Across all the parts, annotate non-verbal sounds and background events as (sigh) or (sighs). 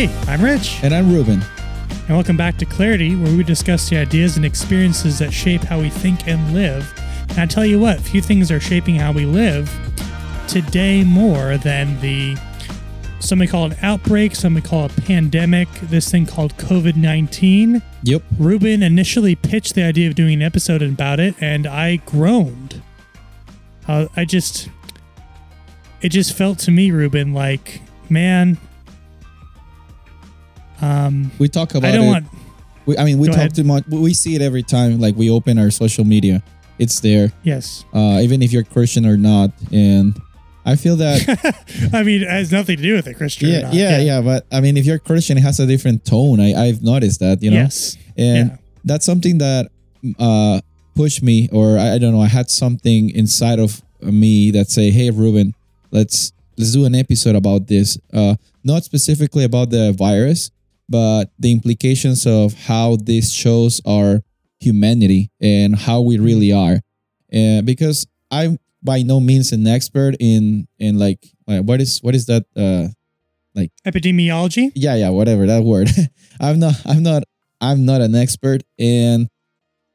Hey, I'm Rich, And I'm Ruben. and welcome back to Clarity, where we discuss the ideas and experiences that shape how we think and live. And I tell you what, few things are shaping how we live today more than the some may call it an outbreak, some may call it a pandemic, this thing called COVID 19. Yep. Ruben initially pitched the idea of doing an episode about it, and I groaned. Uh, I just, it just felt to me, Ruben, like, man, um, We talk about I don't it. want, we, I mean, we Go talk ahead. too much. We see it every time. Like we open our social media, it's there. yes. Uh, even if you're Christian or not. And I feel that. (laughs) I mean, it has nothing to do with it, Christian. or yeah, yeah, yeah. But I mean, if you're Christian, it has a different tone. I, I've noticed that. You know. Yes. And Yeah. that's something that uh pushed me, or I, I don't know. I had something inside of me that say, "Hey, Ruben, let's let's do an episode about this. Uh, not specifically about the virus, but the implications of how this shows our humanity and how we really are. And because I'm by no means an expert in in like uh, what is what is that uh Epidemiology. yeah yeah whatever that word (laughs) i'm not i'm not i'm not an expert and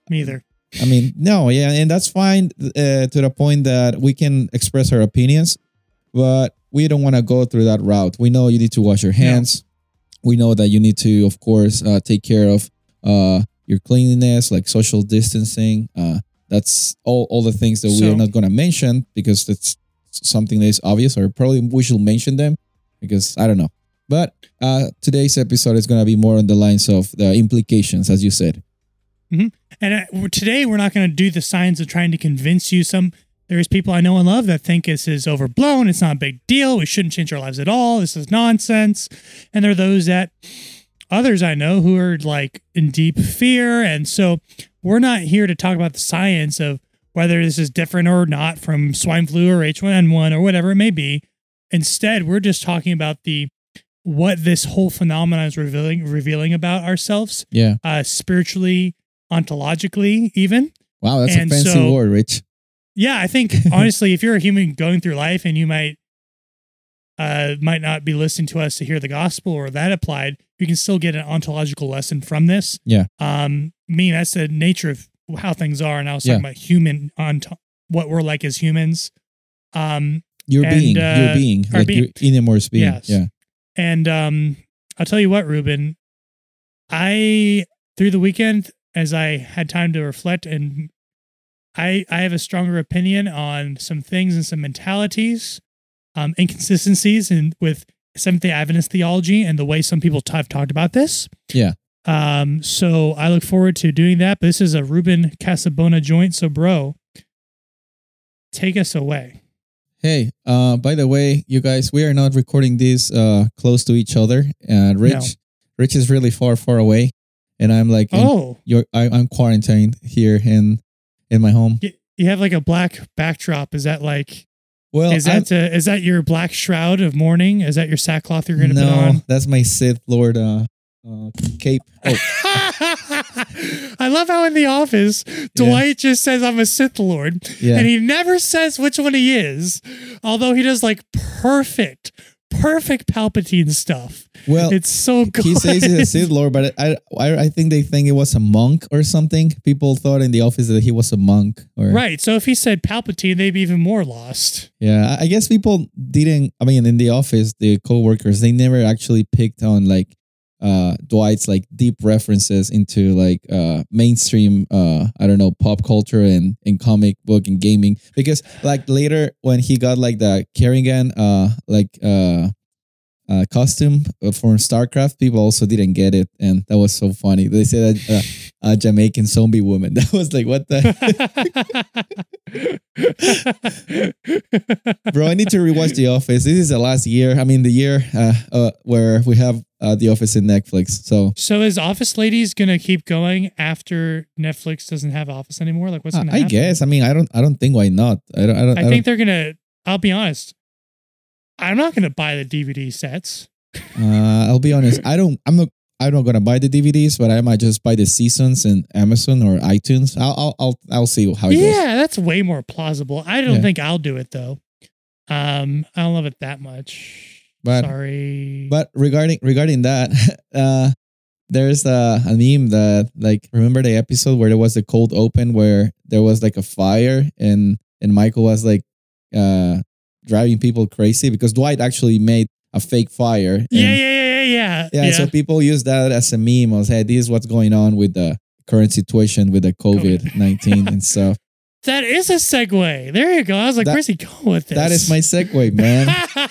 Me either. i mean no yeah and that's fine uh, to the point that we can express our opinions but we don't want to go through that route we know you need to wash your hands we know that you need to of course uh, take care of uh, your cleanliness like social distancing uh, that's all, all the things that we So- are not going to mention because it's something that is obvious or probably we should mention them because i don't know but uh, today's episode is going to be more on the lines of the implications as you said And uh, today we're not going to do the science of trying to convince you. Some there's people I know and love that think this is overblown. It's not a big deal. We shouldn't change our lives at all. This is nonsense. And there are those that others I know who are like in deep fear. And so we're not here to talk about the science of whether this is different or not from swine flu or H1N1 or whatever it may be. Instead, we're just talking about the what this whole phenomenon is revealing revealing about ourselves yeah uh, spiritually, ontologically, even. wow that's And a fancy so- word rich Yeah, I think (laughs) honestly, if you're a human going through life and you might uh, might not be listening to us to hear the gospel or that applied, you can still get an ontological lesson from this. Yeah. Um, I mean, that's the nature of how things are. And I was Yeah. talking about human on what we're like as humans. Um, Your And, being, uh, your being, like being. your innermost being. Yes. Yeah. And um, I'll tell you what, Ruben, I through the weekend as I had time to reflect and I I have a stronger opinion on some things and some mentalities, um, inconsistencies in with Seventh Day Adventist theology and the way some people t- have talked about this. Yeah. Um. So I look forward to doing that. But this is a Ruben Casabona joint. So, bro, take us away. Hey, uh, by the way, you guys, we are not recording this uh close to each other. Uh, Rich, No. Rich is really far, far away, and I'm like, Oh, you're, I, I'm quarantined here in in my home. you, have like a black backdrop. Is that like? Well, is I'm- that uh, is that your black shroud of mourning? Is that your sackcloth you're going to no, put on? that's my Sith Lord uh, uh cape. (laughs) Oh, I love how in the office Dwight just says I'm a Sith Lord, yeah. and he never says which one he is. Although he does like perfect, perfect Palpatine stuff. well, it's so good. he says he's a (laughs) Sith Lord, but I, I I think they think it was a monk or something. People thought in the office that he was a monk. Or, right. So if he said Palpatine, they'd be even more lost. Yeah, I I guess people didn't. I mean, in the office, the coworkers they never actually picked on like uh Dwight's like deep references into like uh mainstream uh I don't know pop culture and and comic book and gaming. Because like later when he got like the Kerrigan uh like uh uh, costume from StarCraft. People also didn't get it, and that was so funny. They said that uh, a Jamaican zombie woman. (laughs) That was like, what the (laughs) bro? I need to rewatch The Office. This is the last year. I mean, the year uh, uh, where we have uh, The Office in Netflix. So so is Office Ladies gonna keep going after Netflix doesn't have Office anymore? Like what's gonna I happen? guess. I mean, I don't. I don't think why not. I don't. I don't. I I think they're gonna. I'll be honest. I'm not gonna buy the DVD sets. uh, I'll be honest. I don't. I'm not. I'm not gonna buy the DVDs, but I might just buy the seasons in Amazon or iTunes. I'll. I'll. I'll, I'll see how it goes. Yeah, that's way more plausible. I don't Yeah. think I'll do it though. Um, I don't love it that much. But Sorry. but regarding regarding that, (laughs) uh, there's a, a meme that like remember the episode where there was the cold open where there was like a fire and and Michael was like uh driving people crazy because Dwight actually made a fake fire. and- yeah, yeah, yeah, yeah, yeah, So people use that as a meme. I was hey, this is what's going on with the current situation with the COVID nineteen (laughs) and stuff. that is a segue. There you go. I was like, That- where's he going with this? That is my segue, man.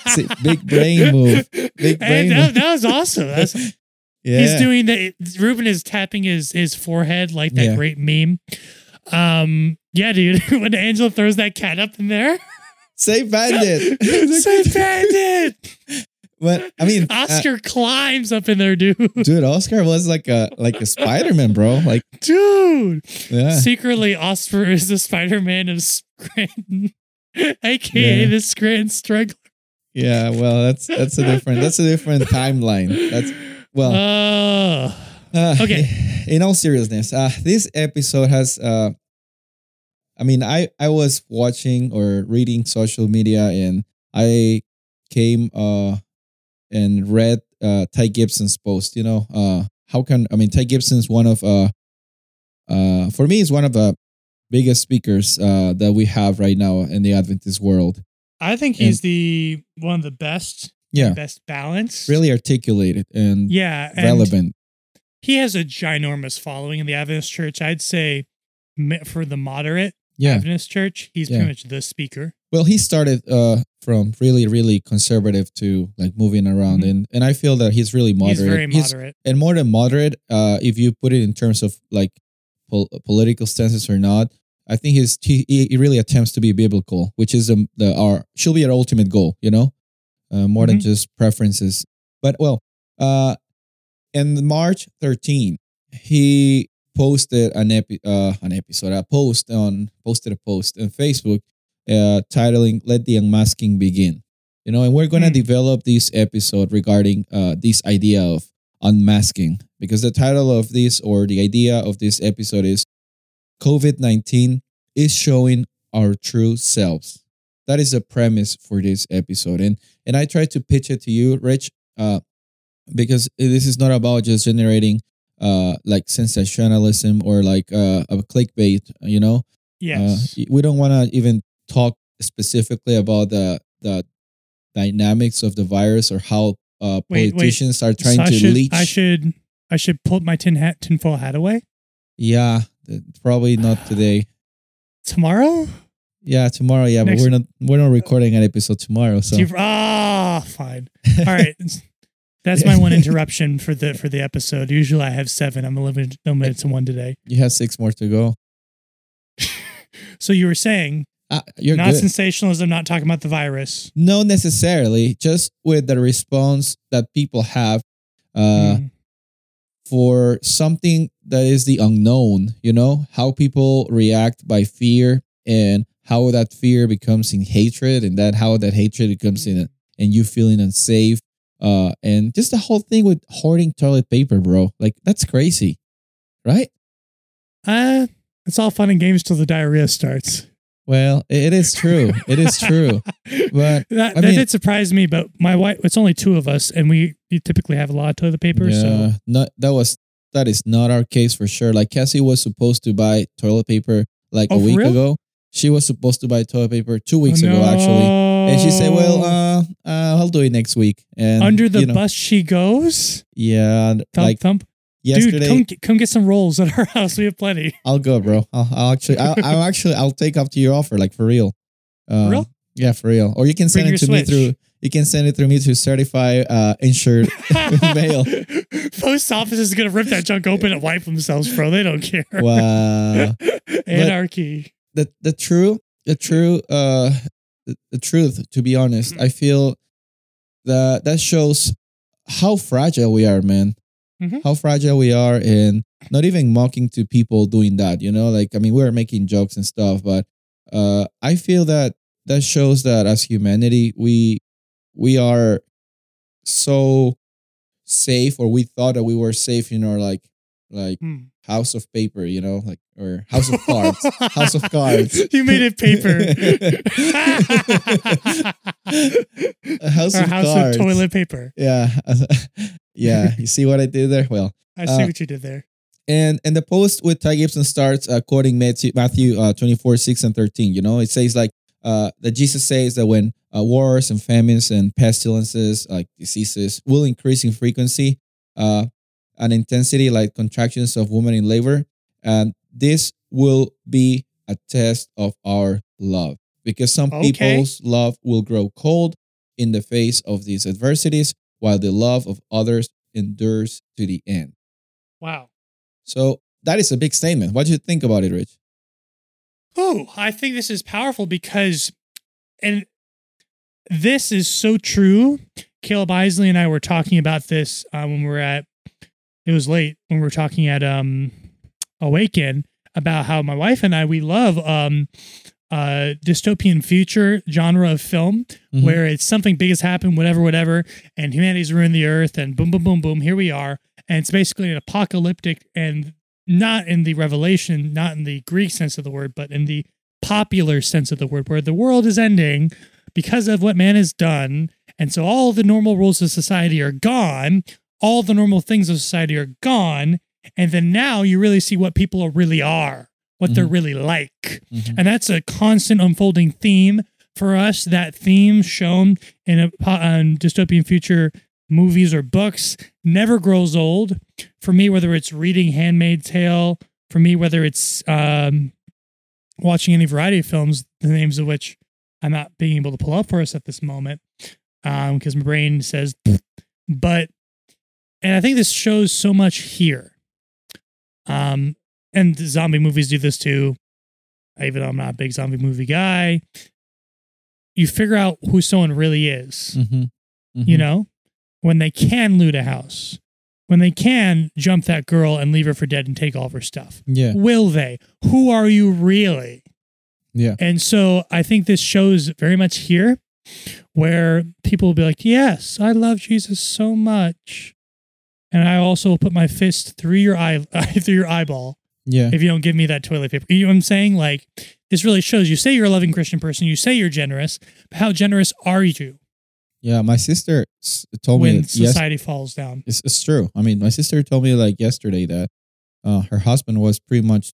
See, big brain (laughs) move. Big brain that, move. that was awesome. That's, (laughs) Yeah. He's doing the Ruben is tapping his his forehead like that Yeah. great meme. Um, yeah, dude. when Angela throws that cat up in there, Say bandit. (laughs) say bandit. but I mean, uh, Oscar climbs up in there, dude. (laughs) dude, Oscar was like a like a Spider Man, bro. Like, Dude, yeah, secretly, Oscar is the Spider Man of Scranton, (laughs) aka Yeah. the Scranton Strangler. yeah. Well, that's that's a different that's a different timeline. That's well. Oh, Uh, Okay. In all seriousness, uh, this episode has. Uh, I mean, I I was watching or reading social media, and I came uh and read uh Ty Gibson's post. You know, uh, how can I mean Ty Gibson's one of uh uh for me is one of the biggest speakers uh that we have right now in the Adventist world. I think he's the one of the best, Yeah, best balanced. really articulated and yeah, and relevant. he has a ginormous following in the Adventist church. I'd say for the moderate Yeah. Adventist church, he's Yeah. pretty much the speaker. Well, he started uh from really really conservative to like moving around, Mhm. and and I feel that he's really moderate. He's very moderate. and more than moderate. Uh, if you put it in terms of like pol- political stances or not, I think he's he, he really attempts to be biblical, which is um, the our should be our ultimate goal. You know, uh, more than Mhm. just preferences. But well, uh, in March 13, he posted an epi- uh, an episode, a post on posted a post on Facebook, uh, titling "Let the Unmasking Begin." You know, and we're gonna Hmm. develop this episode regarding uh, this idea of unmasking because the title of this or the idea of this episode is COVID 19 is showing our true selves. That is the premise for this episode. And and I try to pitch it to you, Rich, uh, because this is not about just generating uh like sensationalism or like uh a clickbait, you know? Yes. Uh, we don't want to even talk specifically about the the dynamics of the virus or how uh, Wait, wait. politicians are trying So I to should, leech. I should I should pull my tin hat tinfoil hat away Yeah, probably not today. (sighs) tomorrow. Yeah, tomorrow. Yeah, Next- but we're not we're not recording an episode tomorrow. So Ah, fine. (laughs) All right. That's my one (laughs) interruption for the for the episode. Usually I have seven. I'm limited limited to one today. you have six more to go. (laughs) So you were saying Ah, you're not good. sensationalism, not talking about the virus. No, necessarily, just with the response that people have uh, Mm. for something that is the unknown. You know how people react by fear and how that fear becomes in hatred, and that how that hatred becomes in and you feeling unsafe. Uh, and just the whole thing with hoarding toilet paper, bro. Like that's crazy, right? Uh, it's all fun and games till the diarrhea starts. Well, it is true. It is true. (laughs) But that, I that did surprise me, but my wife, it's only two of us, and we, we typically have a lot of toilet paper. So Yeah, not that was that is not our case for sure. Like Cassie was supposed to buy toilet paper like Oh, a week ago. She was supposed to buy toilet paper two weeks Oh, ago actually, and she said, "Well, uh, uh, I'll do it next week." And under the you know, bus she goes. yeah, Thump like thump. yesterday, Dude, come get- come get some rolls at our (laughs) house. We have plenty. I'll go, bro. I'll, I'll actually, I'll, I'll (laughs) actually, I'll take up to your offer, like for real. Um, real? Yeah, for real. Or you can send Bring it to your me through. You can send it through me to certify uh, insured (laughs) mail. Post office is gonna rip that junk open and wipe themselves, bro. They don't care. Wow. Anarchy. the the true the true uh the, the truth to be honest. I feel that that shows how fragile we are man. Mhm. how fragile we are and not even mocking to people doing that you know? Like i mean we're making jokes and stuff but uh i feel that that shows that as humanity we we are so safe or we thought that we were safe in our like like Hmm. house of paper, you know, like or house of cards, house of cards. (laughs) you made it paper. (laughs) a house or of house cards. of toilet paper. Yeah, (laughs) yeah. You see what I did there? Well, I see Uh, what you did there. and and the post with Ty Gibson starts uh, quoting Matthew Matthew uh, 24, 6 and 13. You know, it says like uh, that Jesus says that when uh, wars and famines and pestilences, like diseases, will increase in frequency uh, and intensity, like contractions of women in labor, and this will be a test of our love. Because some Okay. people's love will grow cold in the face of these adversities, while the love of others endures to the end. Wow. So that is a big statement. What do you think about it, Rich? Oh, I think this is powerful because, and this is so true. Caleb Isley and I were talking about this uh, when we were at, it was late when we were talking at um, Awaken about how my wife and I, we love um, uh, dystopian future genre of film Mhm. where it's something big has happened, whatever, whatever, and humanity's ruined the earth, and boom, boom, boom, boom, here we are. And it's basically an apocalyptic and not in the revelation, not in the Greek sense of the word, but in the popular sense of the word, where the world is ending because of what man has done. And so all the normal rules of society are gone, all the normal things of society are gone. And then now you really see what people really are, what they're Mhm. really like. Mhm. And that's a constant unfolding theme for us. That theme shown in a um, dystopian future movies or books never grows old. For me, whether it's reading Handmaid's Tale, for me, whether it's um, watching any variety of films, the names of which I'm not being able to pull up for us at this moment because my brain says, but, and I think this shows so much here. Um, and zombie movies do this too even though I'm not a big zombie movie guy, you figure out who someone really is, Mhm. you Mhm. know, when they can loot a house, when they can jump that girl and leave her for dead and take all of her stuff. Yeah. Will they? Who are you really? Yeah. And so I think this shows very much here where people will be like, Yes, I love Jesus so much. And I also will put my fist through your (laughs) eye through your eyeball Yeah. if you don't give me that toilet paper. You know what I'm saying? Like, this really shows you say you're a loving Christian person, you say you're generous, but how generous are you Yeah. My sister told me when that yes, society falls down? it's, it's true. I mean, my sister told me like yesterday that uh, her husband was pretty much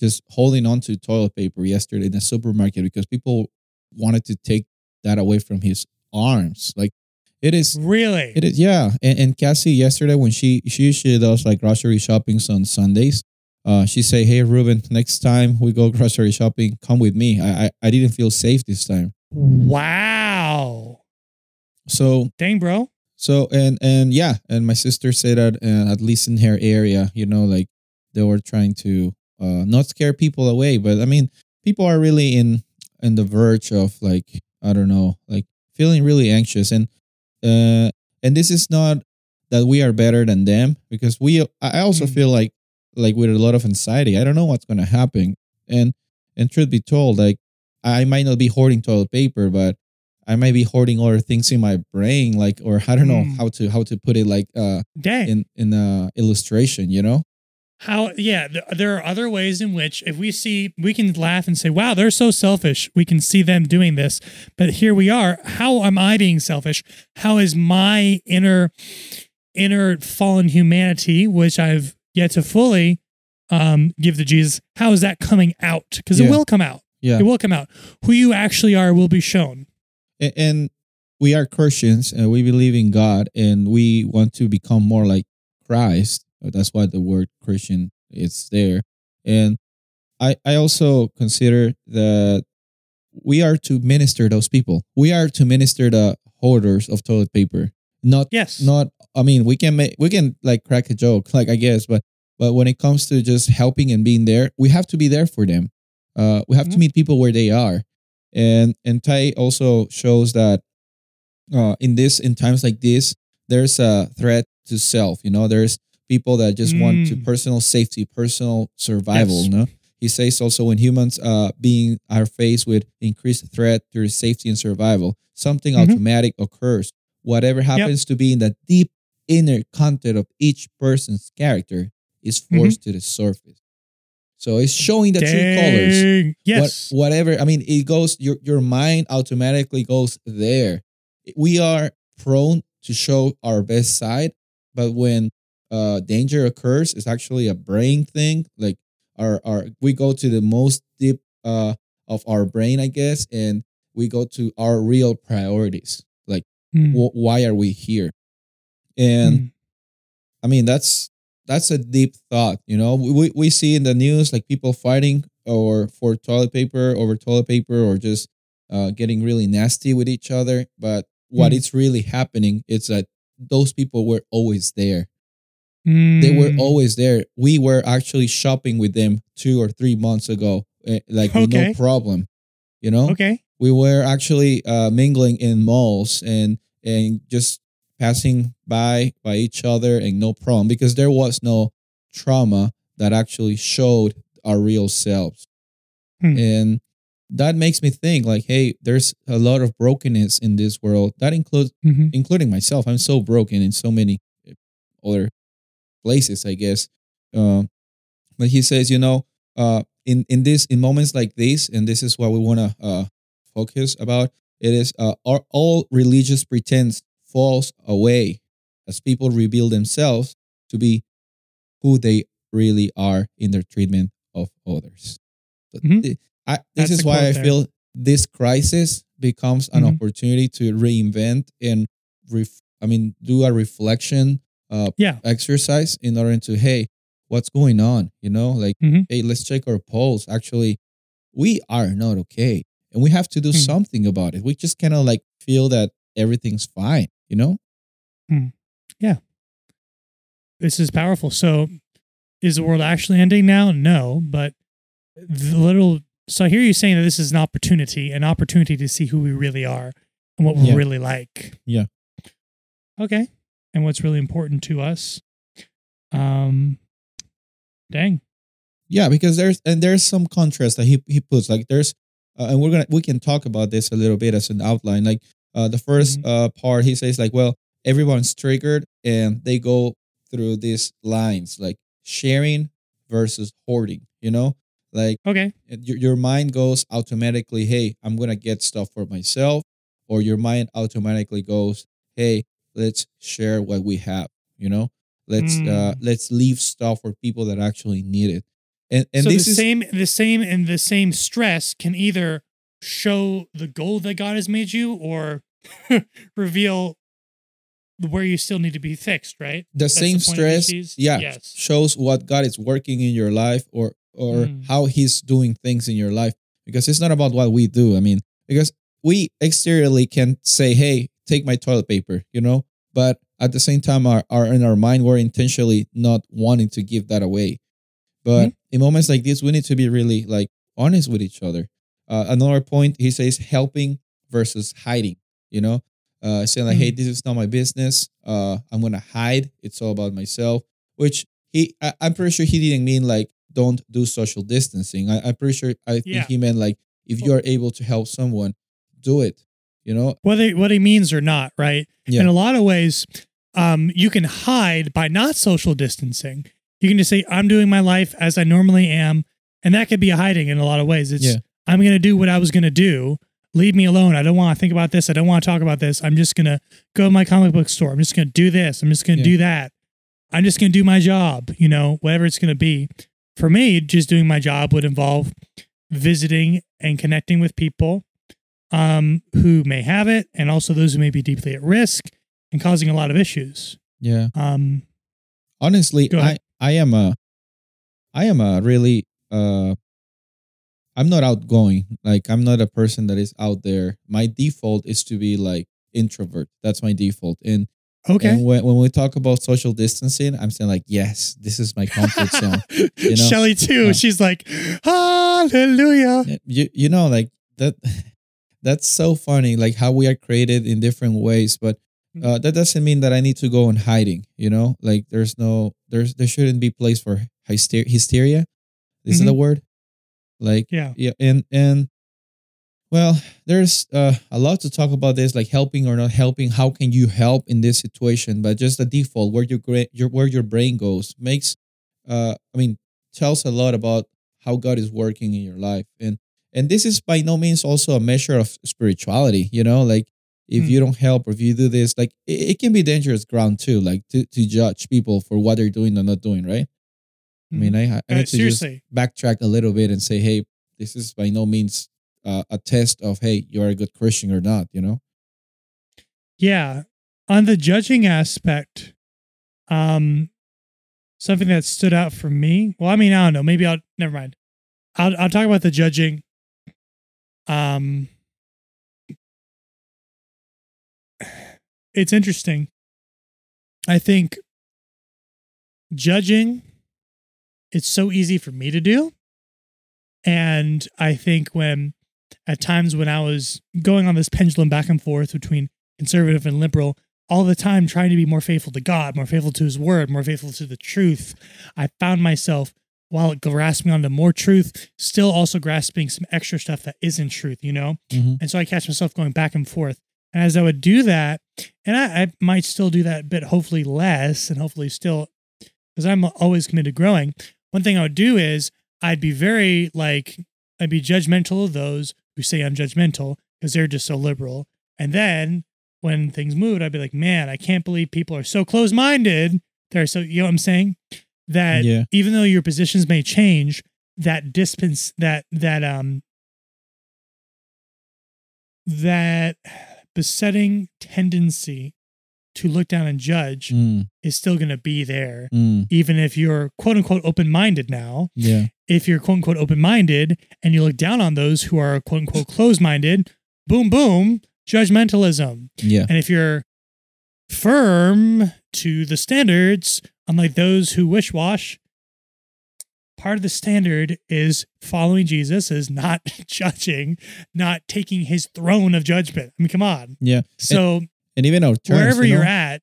just holding on to toilet paper yesterday in the supermarket because people wanted to take that away from his arms. Like it is Really? It is, yeah. And, and Cassie yesterday when she she usually does like grocery shoppings on Sundays, uh, she say, "Hey Ruben, next time we go (laughs) grocery shopping, come with me." I I, I didn't feel safe this time. Wow. So Dang, bro. so and and yeah, and my sister said that uh, at least in her area, you know, like they were trying to uh, not scare people away, but I mean, people are really in in the verge of like I don't know, like feeling really anxious, and uh, and this is not that we are better than them because we. I also Mm. feel like like with a lot of anxiety. I don't know what's gonna happen, and and truth be told, like I might not be hoarding toilet paper, but I might be hoarding other things in my brain, like or I don't know Mm. how to how to put it like uh in in a illustration, you know. How, yeah, th- there are other ways in which if we see, we can laugh and say, wow, they're so selfish. We can see them doing this. But here we are. How am I being selfish? How is my inner, inner fallen humanity, which I've yet to fully um, give to Jesus, how is that coming out? Because it will come out. Yeah. It will come out. Who you actually are will be shown. A- and we are Christians and we believe in God and we want to become more like Christ. That's why the word Christian is there. And I I also consider that we are to minister those people. We are to minister the hoarders of toilet paper. Not Yes. not I mean we can make we can like crack a joke like I guess but but when it comes to just helping and being there we have to be there for them uh we have to Mhm. meet people where they are and and Ty also shows that uh in this in times like this there's a threat to self you know there's people that just want to Mm. personal safety personal survival Yes. know he says also when humans uh being are faced with increased threat to safety and survival something Mhm. automatic occurs whatever happens to be in the deep inner content of each person's character is Mm-hmm. forced to the surface. So it's showing the true colors. Dang. What- Yes. whatever. I mean, it goes. Your your mind automatically goes there. We are prone to show our best side, but when uh, danger occurs, is actually a brain thing. Like our our we go to the most deep uh, of our brain, I guess, and we go to our real priorities. Like, Mm. wh- why are we here? And Mm. I mean, that's that's a deep thought. You know, we we see in the news like people fighting or for toilet paper over toilet paper or just uh, getting really nasty with each other. But what Mm. is really happening is that those people were always there. They were Mm. always there. We were actually shopping with them two or three months ago, eh, like Okay. no problem. You know, Okay. we were actually uh, mingling in malls and and just passing by by each other and no problem because there was no trauma that actually showed our real selves Hmm. and that makes me think like hey there's a lot of brokenness in this world that includes Mhm. including myself i'm so broken in so many eh, other places i guess um but he says you know uh in in this in moments like this and this is what we want to uh focus about it is uh our, all religious pretense falls away as people reveal themselves to be who they really are in their treatment of others Mhm. thi- I, this That's is why i there. feel this crisis becomes an Mhm. opportunity to reinvent and ref, i mean do a reflection uh Yeah. exercise in order to hey what's going on you know like Mhm. hey let's check our pulse actually we are not okay and we have to do Hmm. something about it we just kind of like feel that everything's fine you know Yeah. This is powerful. So, is the world actually ending now? No, but the little. So I hear you saying that this is an opportunity, an opportunity to see who we really are and what we're Yeah. really like. Yeah. Okay. And what's really important to us. Um. Dang. yeah because there's and there's some contrast that he he puts like there's uh, and we're gonna we can talk about this a little bit as an outline like uh the 1st Mhm. uh part he says like well everyone's triggered and they go through these lines like sharing versus hoarding you know like Okay. your, your mind goes automatically hey i'm gonna get stuff for myself or your mind automatically goes hey let's share what we have you know let's uh Mm. let's leave stuff for people that actually need it and and so this the is same, the same, and the same stress can either show the goal that God has made you, or (laughs) reveal where you still need to be fixed. Right. the That's same the stress yeah Yes. shows what god is working in your life or or Mm. how he's doing things in your life because it's not about what we do i mean because we exteriorly can say hey take my toilet paper you know but at the same time our, our in our mind we're intentionally not wanting to give that away but Mm-hmm. in moments like this we need to be really like honest with each other uh, another point he says helping versus hiding you know uh, saying like, Mm. "Hey, this is not my business. Uh, I'm gonna hide. It's all about myself." Which he, I, I'm pretty sure he didn't mean like don't do social distancing. I, I'm pretty sure I think he meant like if you are able to help someone, do it. You know? Whether what he means or not, right? Yeah. In a lot of ways, um, you can hide by not social distancing. You can just say, "I'm doing my life as I normally am," and that could be a hiding in a lot of ways. It's Yeah. I'm going to do what I was going to do. Leave me alone. I don't want to think about this. I don't want to talk about this. I'm just going to go to my comic book store. I'm just going to do this. I'm just going to Yeah. do that. I'm just going to do my job. You know, whatever it's going to be. For me, just doing my job would involve visiting and connecting with people um, who may have it, and also those who may be deeply at risk and causing a lot of issues. Yeah. Um, Honestly, I. I am a I am a really uh I'm not outgoing. Like I'm not a person that is out there. My default is to be like introvert. That's my default. And okay. And when, when we talk about social distancing, I'm saying like, yes, this is my comfort (laughs) zone. know? Shelly too. Uh, She's like, Hallelujah. You you know like that. (laughs) That's so funny, like how we are created in different ways. But uh, that doesn't mean that I need to go in hiding. You know, like there's no there's there shouldn't be place for hyster- hysteria. Is that a word? Like Yeah. yeah, and and well, there's uh, a lot to talk about this, like helping or not helping. How can you help in this situation? But just the default, where your your where your brain goes, makes uh, I mean, tells a lot about how God is working in your life, and and this is by no means also a measure of spirituality. You know, like if Hmm. you don't help or if you do this, like it, it can be dangerous ground too, like to to judge people for what they're doing or not doing, right? I mean, I, I Uh, need to just backtrack a little bit and say, hey, this is by no means uh, a test of hey, you're a good Christian or not. You know? yeah. On the judging aspect, um, something that stood out for me. Well, I mean, I don't know. Maybe I'll never mind. I'll I'll talk about the judging. Um, it's interesting. I think judging it's so easy for me to do. And I think when at times when I was going on this pendulum back and forth between conservative and liberal, all the time trying to be more faithful to God, more faithful to his word, more faithful to the truth, I found myself while grasping onto more truth, still also grasping some extra stuff that isn't truth, you know? Mhm. And so I catch myself going back and forth. And as I would do that, and I, I might still do that, but hopefully less, and hopefully still, because I'm always committed to growing. One thing I would do is I'd be very like, I'd be judgmental of those who say I'm judgmental because they're just so liberal. And then when things moved, I'd be like, man, I can't believe people are so close minded. They're so, you know what I'm saying? That Yeah. even though your positions may change, that dispense, that, that, um, that besetting tendency to look down and judge Mm, is still going to be there, mm, even if you're quote unquote open minded now. yeah. If you're quote unquote open minded and you look down on those who are quote unquote closed minded, boom, boom, judgmentalism. Yeah. And if you're firm to the standards, unlike those who wish wash, part of the standard is following Jesus, is not (laughs) judging, not taking his throne of judgment. I mean, come on. Yeah. So And even our terms, wherever you you're know? at,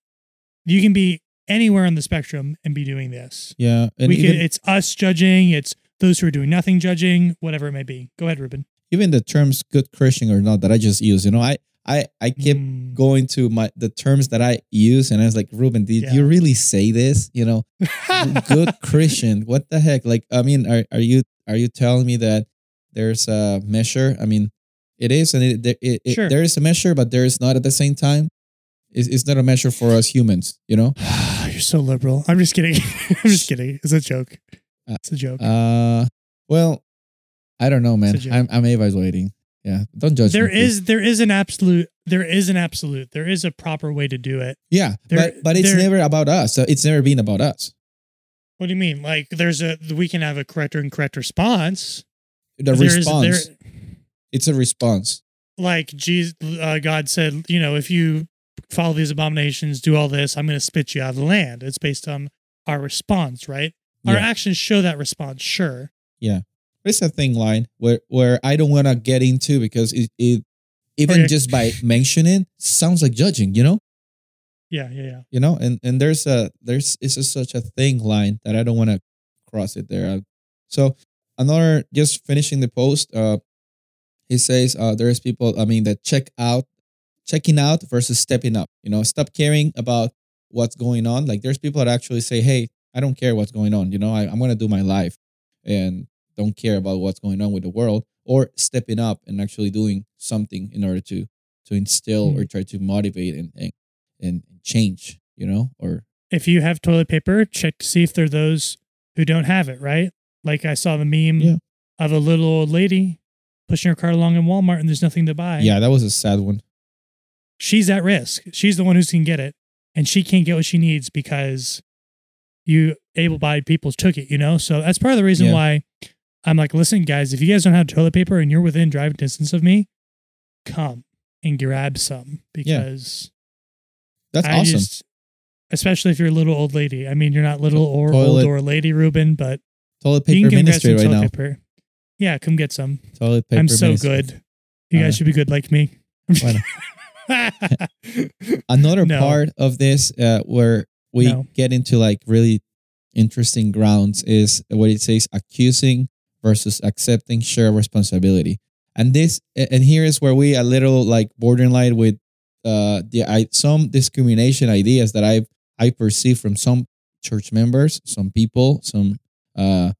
you can be anywhere on the spectrum and be doing this. Yeah. And we even, can, it's us judging, it's those who are doing nothing judging, whatever it may be. Go ahead, Ruben. even the terms good Christian or not that I just use, you know, I I I kept Mm. going to my the terms that I use and I was like, Ruben, did Yeah. you really say this? You know, (laughs) good Christian. What the heck? Like, I mean, are are you are you telling me that there's a measure? I mean, it is, and it, it, it, Sure. there is a measure, but there is not at the same time. It's, it's not a measure for us humans, you know. (sighs) You're so liberal. I'm just kidding. (laughs) I'm just kidding. It's a joke. Uh, It's a joke. Uh, well, I don't know, man. It's a joke. I'm I'm evaluating. Yeah, don't judge. there is there is an absolute there is an absolute there is a proper way to do it. yeah, there- but but it's there- never about us. So it's never been about us. What do you mean? Like there's a we can have a correct or incorrect response. The There is- response. there- it's a response. like Jesus, uh, God said, you know, if you follow these abominations, do all this, I'm going to spit you out of the land. It's based on our response, right? Our Yeah. actions show that response, sure. There's a thing line where where I don't want to get into because it, it even just by mentioning sounds like judging, you know, Yeah, yeah, yeah. you know, and and there's a there's it's a, such a thing line that I don't want to cross it there. So another just finishing the post, uh, he says uh, there's people I mean that check out, checking out versus stepping up. You know, stop caring about what's going on. Like there's people that actually say, hey, I don't care what's going on. You know, I, I'm gonna do my life and don't care about what's going on with the world, or stepping up and actually doing something in order to to instill or hmm. try to motivate and and, and change. You know, or If you have toilet paper, check to see if they're those who don't have it, right? Like I saw the meme Yeah. of a little old lady pushing her cart along in Walmart and there's nothing to buy. yeah, that was a sad one. she's at risk. She's the one who's can get it, and she can't get what she needs because you able-bodied people took it. You know, so that's part of the reason Yeah. why I'm like, listen, guys, if you guys don't have toilet paper and you're within driving distance of me, come and grab some because That's I awesome. just, especially if you're a little old lady. I mean, you're not little or Toilet- old or lady, Ruben, but Toilet you paper can get ministry some right toilet now. paper. Yeah, come get some. Toilet paper. I'm so ministry. good. You All guys right. should be good like me. (laughs) Another No. part of this uh, where we No. get into like really interesting grounds is what it says accusing versus accepting shared responsibility. And this and here is where we a little like borderline with uh the I some discrimination ideas that I've I perceive from some church members, some people, some uh,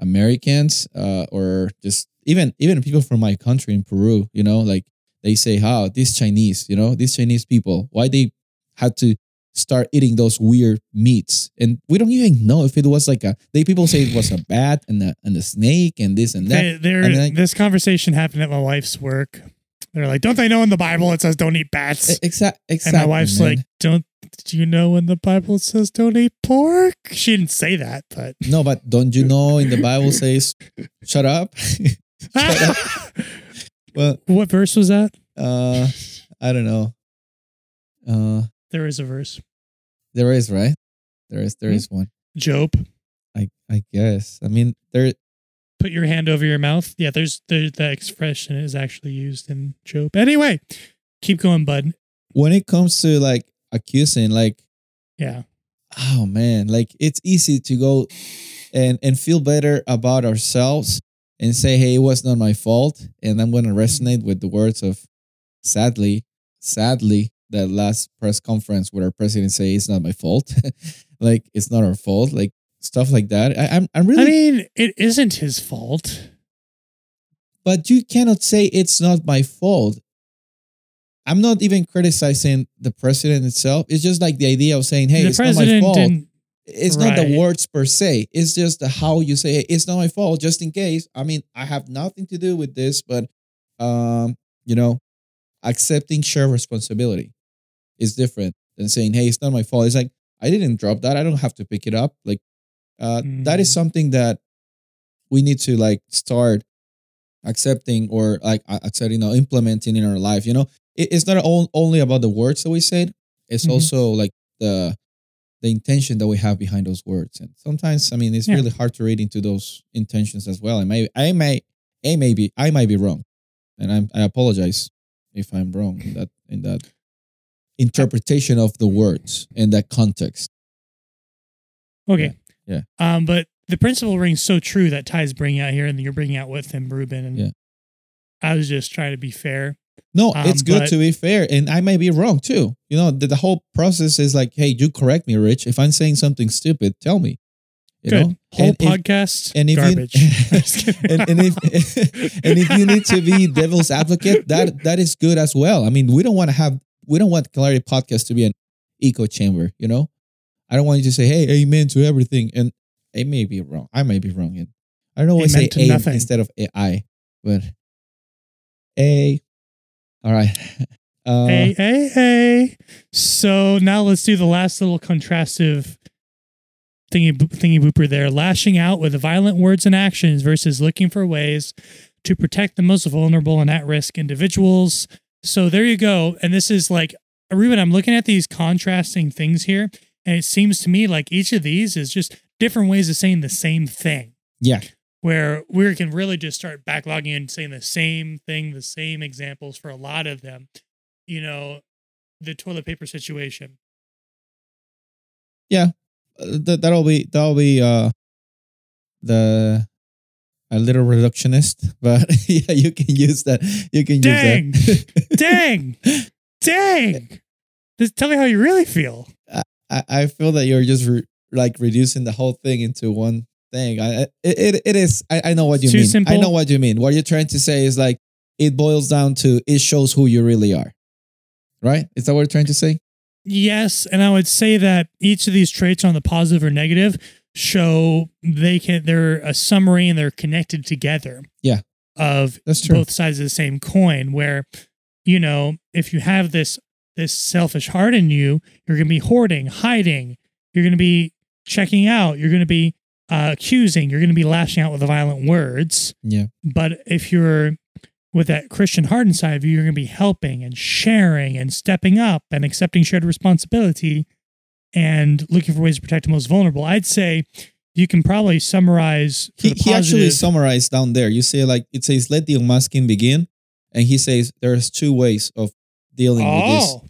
Americans, uh, or just even even people from my country in Peru. You know, like they say, "How these Chinese, you know, these Chinese people, why they had to start eating those weird meats?" And we don't even know if it was like a. They people say it was a (laughs) bat and a and a snake and this and that. They, they're, and this conversation happened at my wife's work. They're like, "Don't they know in the Bible it says don't eat bats?" Exact, and my wife's man. like, "Don't do you know in the Bible it says don't eat pork?" She didn't say that, but no, but don't you know in the Bible (laughs) says, "Shut up." (laughs) well, what verse was that? uh, I don't know. Uh, There is a verse. there is right. There is there Hmm? is one. Job, I I guess. I mean, there. put your hand over your mouth. Yeah, there's the the expression is actually used in Job. Anyway, keep going, bud. When it comes to like accusing, like Yeah. oh man, like it's easy to go and and feel better about ourselves and say, hey, it was not my fault, and I'm gonna resonate with the words of, sadly, sadly, that last press conference where our president say it's not my fault, (laughs) like it's not our fault, like stuff like that. I, I'm I'm really, I mean, it isn't his fault. but you cannot say it's not my fault. I'm not even criticizing the president itself. It's just like the idea of saying, "Hey, the it's not my fault." it's not the words per se. It's just the how you say it. It's not my fault, just in case. I mean, I have nothing to do with this, but um, you know, accepting shared responsibility is different than saying, "Hey, it's not my fault." It's like I didn't drop that. I don't have to pick it up. Like uh, that is Mm. something that we need to like start accepting or like I I said, you know, implementing in our life. You know, it, it's not all, only about the words that we said. It's Mhm. also like the the intention that we have behind those words. And sometimes, I mean, it's Yeah. really hard to read into those intentions as well. I may, I may, I may be, I might be wrong, and I'm, I apologize if I'm wrong in that in that interpretation of the words in that context. Okay. Yeah, Um, but the principle rings so true that Ty's bringing out here, and you're bringing out with him, Ruben. And Yeah. I was just trying to be fair. No, Um, it's good but- to be fair, and I may be wrong too. You know, the, the whole process is like, hey, you correct me, Rich. If I'm saying something stupid, tell me. You Good. know, Whole And if- podcast and if garbage. (laughs) (laughs) you and, and if (laughs) and if you need to be devil's advocate, that that is good as well. I mean, we don't want to have we don't want Clarity Podcast to be an echo chamber. You know, I don't want you to say, "Hey, amen to everything," and it may be wrong. I may be wrong, and I don't always say Amen to "a" nothing. instead of AI, but a. All right. (laughs) Uh, hey, hey, hey. So now let's do the last little contrastive thingy thingy booper there. Lashing out with violent words and actions versus looking for ways to protect the most vulnerable and at risk individuals. So there you go. And this is like Ruben, I'm looking at these contrasting things here, and it seems to me like each of these is just different ways of saying the same thing yeah. where we can really just start backlogging and saying the same thing, the same examples for a lot of them. You know, the toilet paper situation. Uh, that that'll be that'll be uh the a little reductionist, (laughs) but (laughs) yeah, you can use that. You can Dang. use that. Dang, dang. (laughs) Just tell me how you really feel. I, I feel that you're just re- like reducing the whole thing into one thing. I it it, it is. I, I know what you Too mean. I know what you mean. What you're trying to say is like it boils down to it shows who you really are, right? Is that what you're trying to say? Yes, and I would say that each of these traits are on the positive or negative show they can they're a summary and they're connected together. Yeah. Of That's true. both sides of the same coin where you know, if you have this this selfish heart in you, you're going to be hoarding, hiding, you're going to be checking out, you're going to be uh, accusing, you're going to be lashing out with violent words. Yeah. But if you're with that Christian heart inside of you, you're going to be helping and sharing and stepping up and accepting shared responsibility and looking for ways to protect the most vulnerable. I'd say you can probably summarize. He, he actually summarized down there. You say like it says, "Let the unmasking begin," and he says there's two ways of dealing with this. Oh,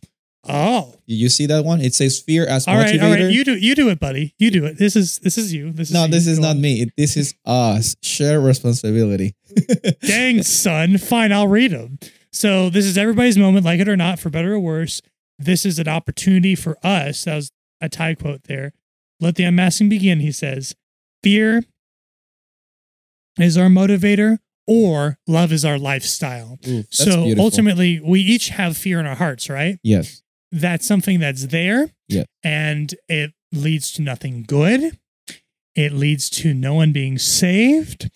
oh. You see that one? It says fear as All right, motivator. all right. You do, you do it, buddy. You do it. This is, this is you. This is no, you. this is Go not on. me. This is us. Share responsibility. (laughs) Dang, son. Fine, I'll read them. So this is everybody's moment, like it or not, for better or worse. This is an opportunity for us. That was a Ty quote there let the unmasking begin, he says. Fear is our motivator or love is our lifestyle. Mm, Ooh, so beautiful. ultimately, we each have fear in our hearts, right? yes, That's something that's there. Yeah. And it leads to nothing good. It leads to no one being saved,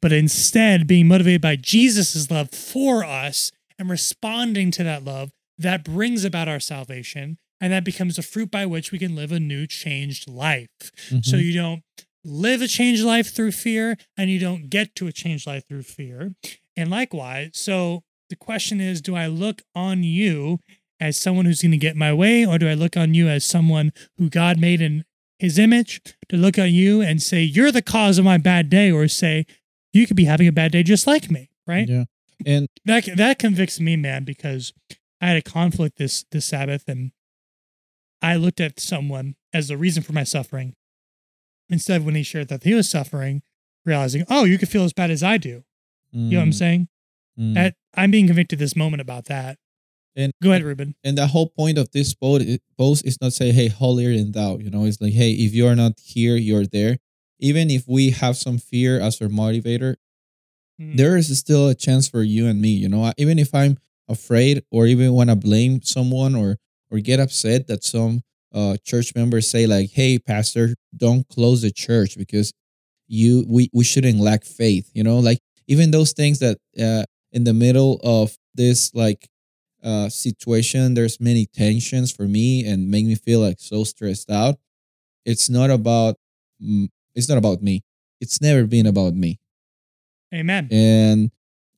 but instead being motivated by Jesus' love for us and responding to that love that brings about our salvation. And that becomes a fruit by which we can live a new, changed life. So Mhm. you don't live a changed life through fear and you don't get to a changed life through fear. And likewise, so the question is do I look on you as someone who's going to get my way or do I look on you as someone who God made in his image to look at you and say you're the cause of my bad day or say you could be having a bad day just like me, right? yeah, and that that convicts me, man, because I had a conflict this this Sabbath, and I looked at someone as the reason for my suffering. Instead, of when he shared that he was suffering, realizing, oh, you could feel as bad as I do. You know what I'm saying? mm. That I'm being convicted this moment about that. And Go ahead, Ruben. and the whole point of this post, post is not to say, hey, holier than thou. You know, it's like, hey, if you are not here, you're there. Even if we have some fear as our motivator, Mm. there is still a chance for you and me. You know, even if I'm afraid or even want to blame someone or or get upset that some uh, church members say like, "Hey, pastor, don't close the church because you we we shouldn't lack faith." You know, like even those things that uh, in the middle of this like uh, situation, there's many tensions for me and make me feel like so stressed out. It's not about it's not about me. It's never been about me Amen. and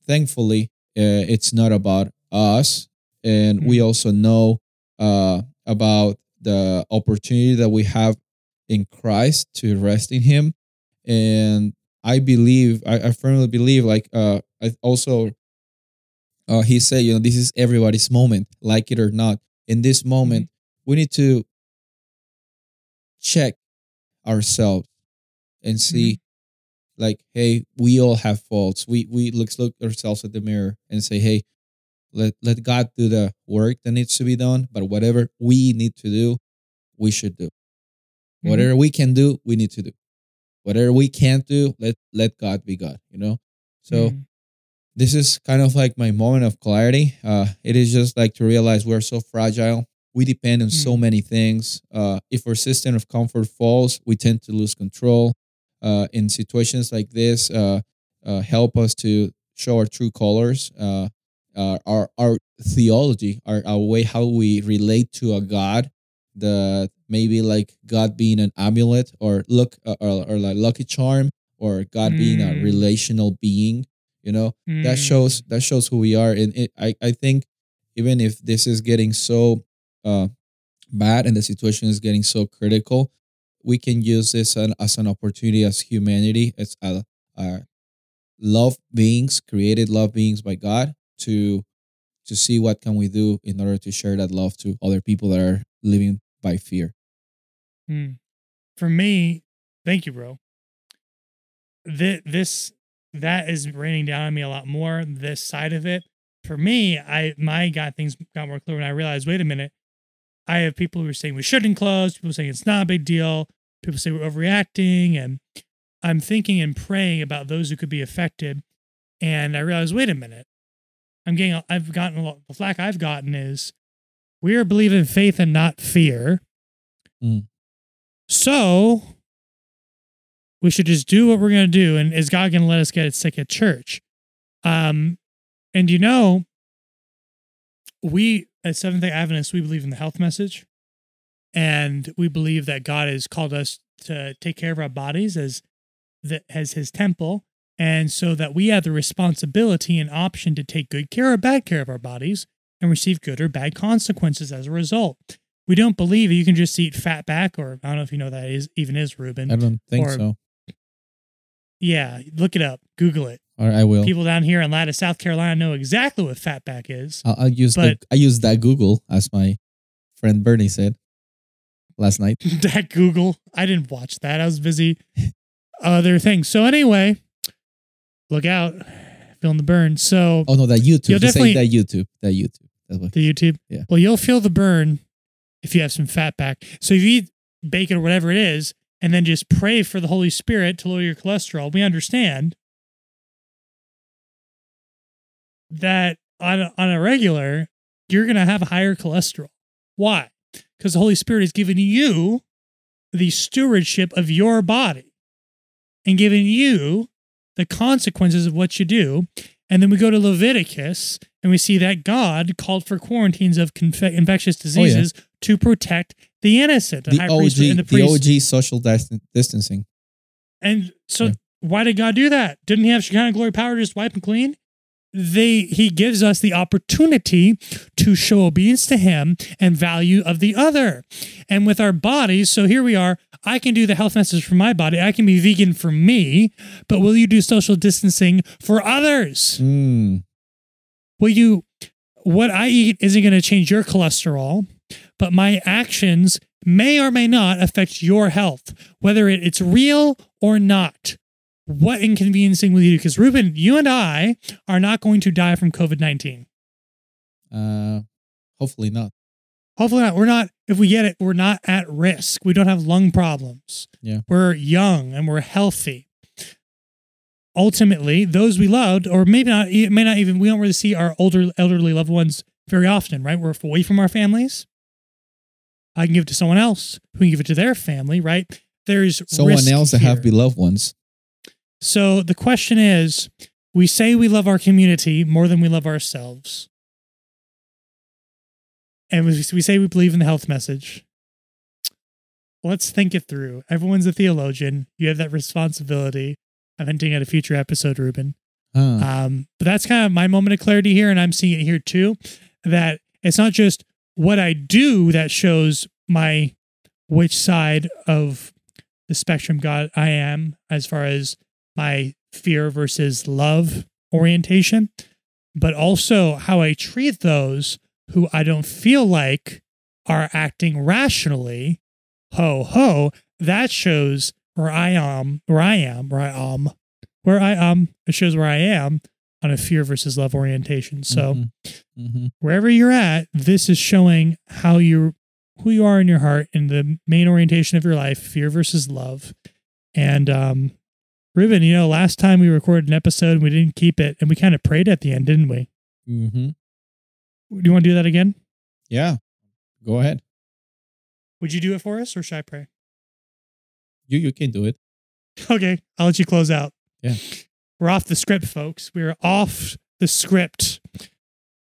thankfully uh, it's not about us and we Mhm. also know uh, about the opportunity that we have in christ to rest in him. And i believe i, I firmly believe like uh, i also uh, he said you know this is everybody's moment like it or not. In this moment we need to check ourselves and see like hey we all have faults. We we let's look ourselves at the mirror and say hey let let god do the work that needs to be done but whatever we need to do we should do Mhm. whatever we can do we need to do whatever we can't do let let god be god you know so Mm. this is kind of like my moment of clarity. Uh, it is just like to realize we're so fragile. We depend on so Mm. many things. Uh, if our system of comfort falls, we tend to lose control. Uh, in situations like this, uh, uh, help us to show our true colors, uh, uh, our our theology, our, our way how we relate to a God. The maybe like God being an amulet or look uh, or, or like lucky charm or God being a Mm. relational being. You know, that Mm. shows that shows who we are and it, I, I think even if this is getting so uh, bad and the situation is getting so critical we can use this an, as an opportunity as humanity as a, a love beings created love beings by god to to see what can we do in order to share that love to other people that are living by fear Mm. For me, thank you, bro. This, this that is raining down on me a lot more. This side of it, for me, I my got things got more clear when I realized. Wait a minute, I have people who are saying we shouldn't close. People saying it's not a big deal. People say we're overreacting, and I'm thinking and praying about those who could be affected. And I realized, wait a minute, I'm getting. I've gotten a lot. The flack I've gotten is we are believing faith and not fear. Mm. So we should just do what we're going to do. And is God going to let us get it sick at church? Um, and you know, we at Seventh day Adventists, we believe in the health message. And we believe that God has called us to take care of our bodies as, the, as his temple. And so that we have the responsibility and option to take good care or bad care of our bodies and receive good or bad consequences as a result. We don't believe you can just eat fat back, or I don't know if you know that is even is, Ruben. i don't think Or- so Yeah, look it up, Google it. or i will People down here in Lattice, South Carolina, know exactly what fatback is. I'll, I'll use the, but- i use that google as my friend bernie said last night (laughs) that Google, I didn't watch that. I was busy other things. So anyway, look out, feeling the burn. So oh no that youtube You'll definitely- that youtube that youtube that's what the YouTube. Yeah. Well, you'll feel the burn if you have some fat back. So if you eat bacon or whatever it is, and then just pray for the Holy Spirit to lower your cholesterol. We understand that on a, on a regular, you're going to have higher cholesterol. Why? Because the Holy Spirit has given you the stewardship of your body and given you the consequences of what you do. And then we go to Leviticus and we see that God called for quarantines of confe- infectious oh, diseases to protect the innocent. The high OG, and the the. OG social dis- distancing. And so, Yeah. why did God do that? Didn't He have Shekinah glory power to just wipe and clean? They He gives us the opportunity to show obedience to Him and value of the other. And with our bodies, so here we are. I can do the health message for my body. I can be vegan for me, but will you do social distancing for others? Mm. Will you? What I eat isn't going to change your cholesterol, but my actions may or may not affect your health, whether it's real or not. What inconveniencing will you do? Because Ruben, you and I are not going to die from COVID nineteen. Uh, hopefully not. Hopefully not. We're not. If we get it, we're not at risk. We don't have lung problems. Yeah. We're young and we're healthy. Ultimately, those we loved, or maybe not, it may not even. We don't really see our older, elderly loved ones very often, right? We're away from our families. I can give it to someone else who can give it to their family, right? There's Someone else that have beloved ones. So the question is we say we love our community more than we love ourselves. And we, we say we believe in the health message. Let's think it through. Everyone's a theologian. You have that responsibility. I'm hinting at a future episode, Ruben. Um, but that's kind of my moment of clarity here, and I'm seeing it here too. That it's not just what I do that shows my which side of the spectrum God I am as far as my fear versus love orientation, but also how I treat those who I don't feel like are acting rationally. Ho ho, that shows where I am, where I am, where I am, where I am. It shows where I am on a fear versus love orientation. So Mhm. Mhm. wherever you're at, this is showing how you who you are in your heart and the main orientation of your life, fear versus love. And um Ruben, you know, last time we recorded an episode, we didn't keep it, and we kind of prayed at the end, didn't we? Mhm. Do you want to do that again? Yeah. Go ahead. Would you do it for us, or should I pray? You you can do it. (laughs) Okay, I'll let you close out. Yeah. We're off the script, folks. We're off the script.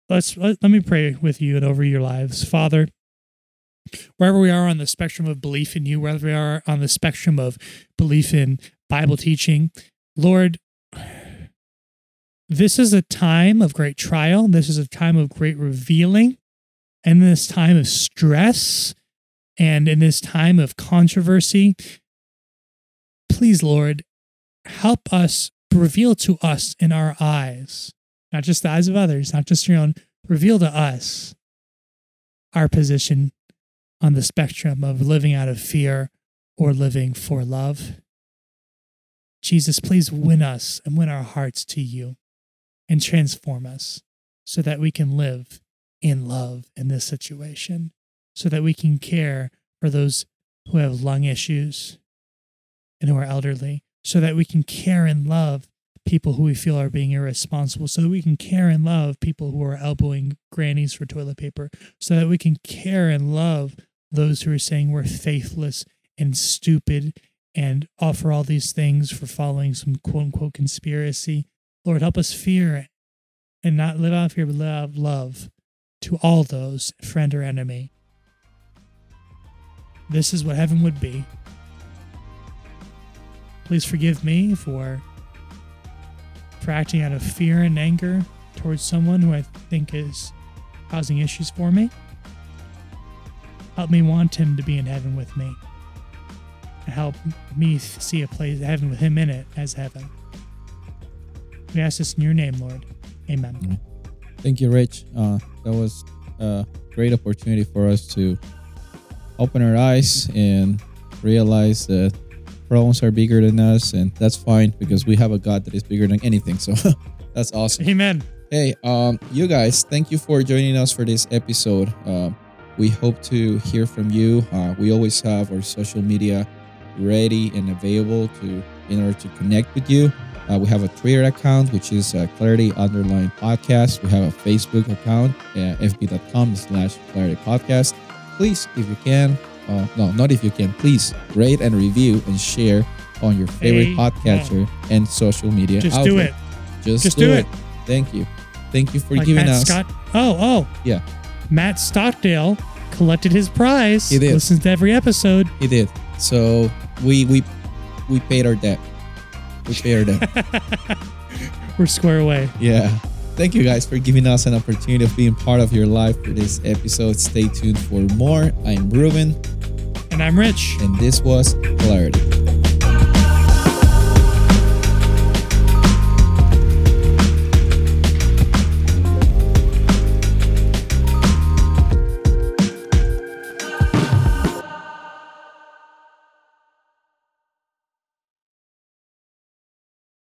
Let's let, let me pray with you and over your lives. Father, wherever we are on the spectrum of belief in you, wherever we are on the spectrum of belief in Bible teaching, Lord, this is a time of great trial. This is a time of great revealing. And in this time of stress and in this time of controversy, please, Lord, help us reveal to us in our eyes, not just the eyes of others, not just your own, reveal to us our position on the spectrum of living out of fear or living for love. Jesus, please win us and win our hearts to you and transform us so that we can live in love in this situation, so that we can care for those who have lung issues and who are elderly, so that we can care and love people who we feel are being irresponsible, so that we can care and love people who are elbowing grannies for toilet paper, so that we can care and love those who are saying we're faithless and stupid and offer all these things for following some quote unquote conspiracy. Lord, help us fear and not live out of fear, but live out of love to all those, friend or enemy. This is what heaven would be. Please forgive me for, for acting out of fear and anger towards someone who I think is causing issues for me. Help me want him to be in heaven with me. Help me see a place, heaven with him in it as heaven. We ask this in your name, Lord. Amen. Thank you, Rich. Uh, that was a great opportunity for us to open our eyes and realize that problems are bigger than us, and that's fine because we have a God that is bigger than anything. So (laughs) that's awesome. Amen. Hey, um, you guys, thank you for joining us for this episode. Um, We hope to hear from you. Uh, we always have our social media ready and available to in order to connect with you. Uh, we have a Twitter account, which is uh, Clarity Underline Podcast. We have a Facebook account, uh, fb.com slash Clarity Podcast. Please, if you can, uh, no, not if you can, please rate and review and share on your favorite Hey, podcatcher and social media Just outlet. do it. Just, Just do, do it. it. Thank you. Thank you for Like giving Matt us. Scott. Oh, oh. Yeah. Matt Stockdale collected his prize. He did. Listens to every episode. He did. So we we we paid our debt. We our debt. We're square away. Yeah. Thank you guys for giving us an opportunity of being part of your life for this episode. Stay tuned for more. I'm Ruben, And I'm Rich. and this was Clarity.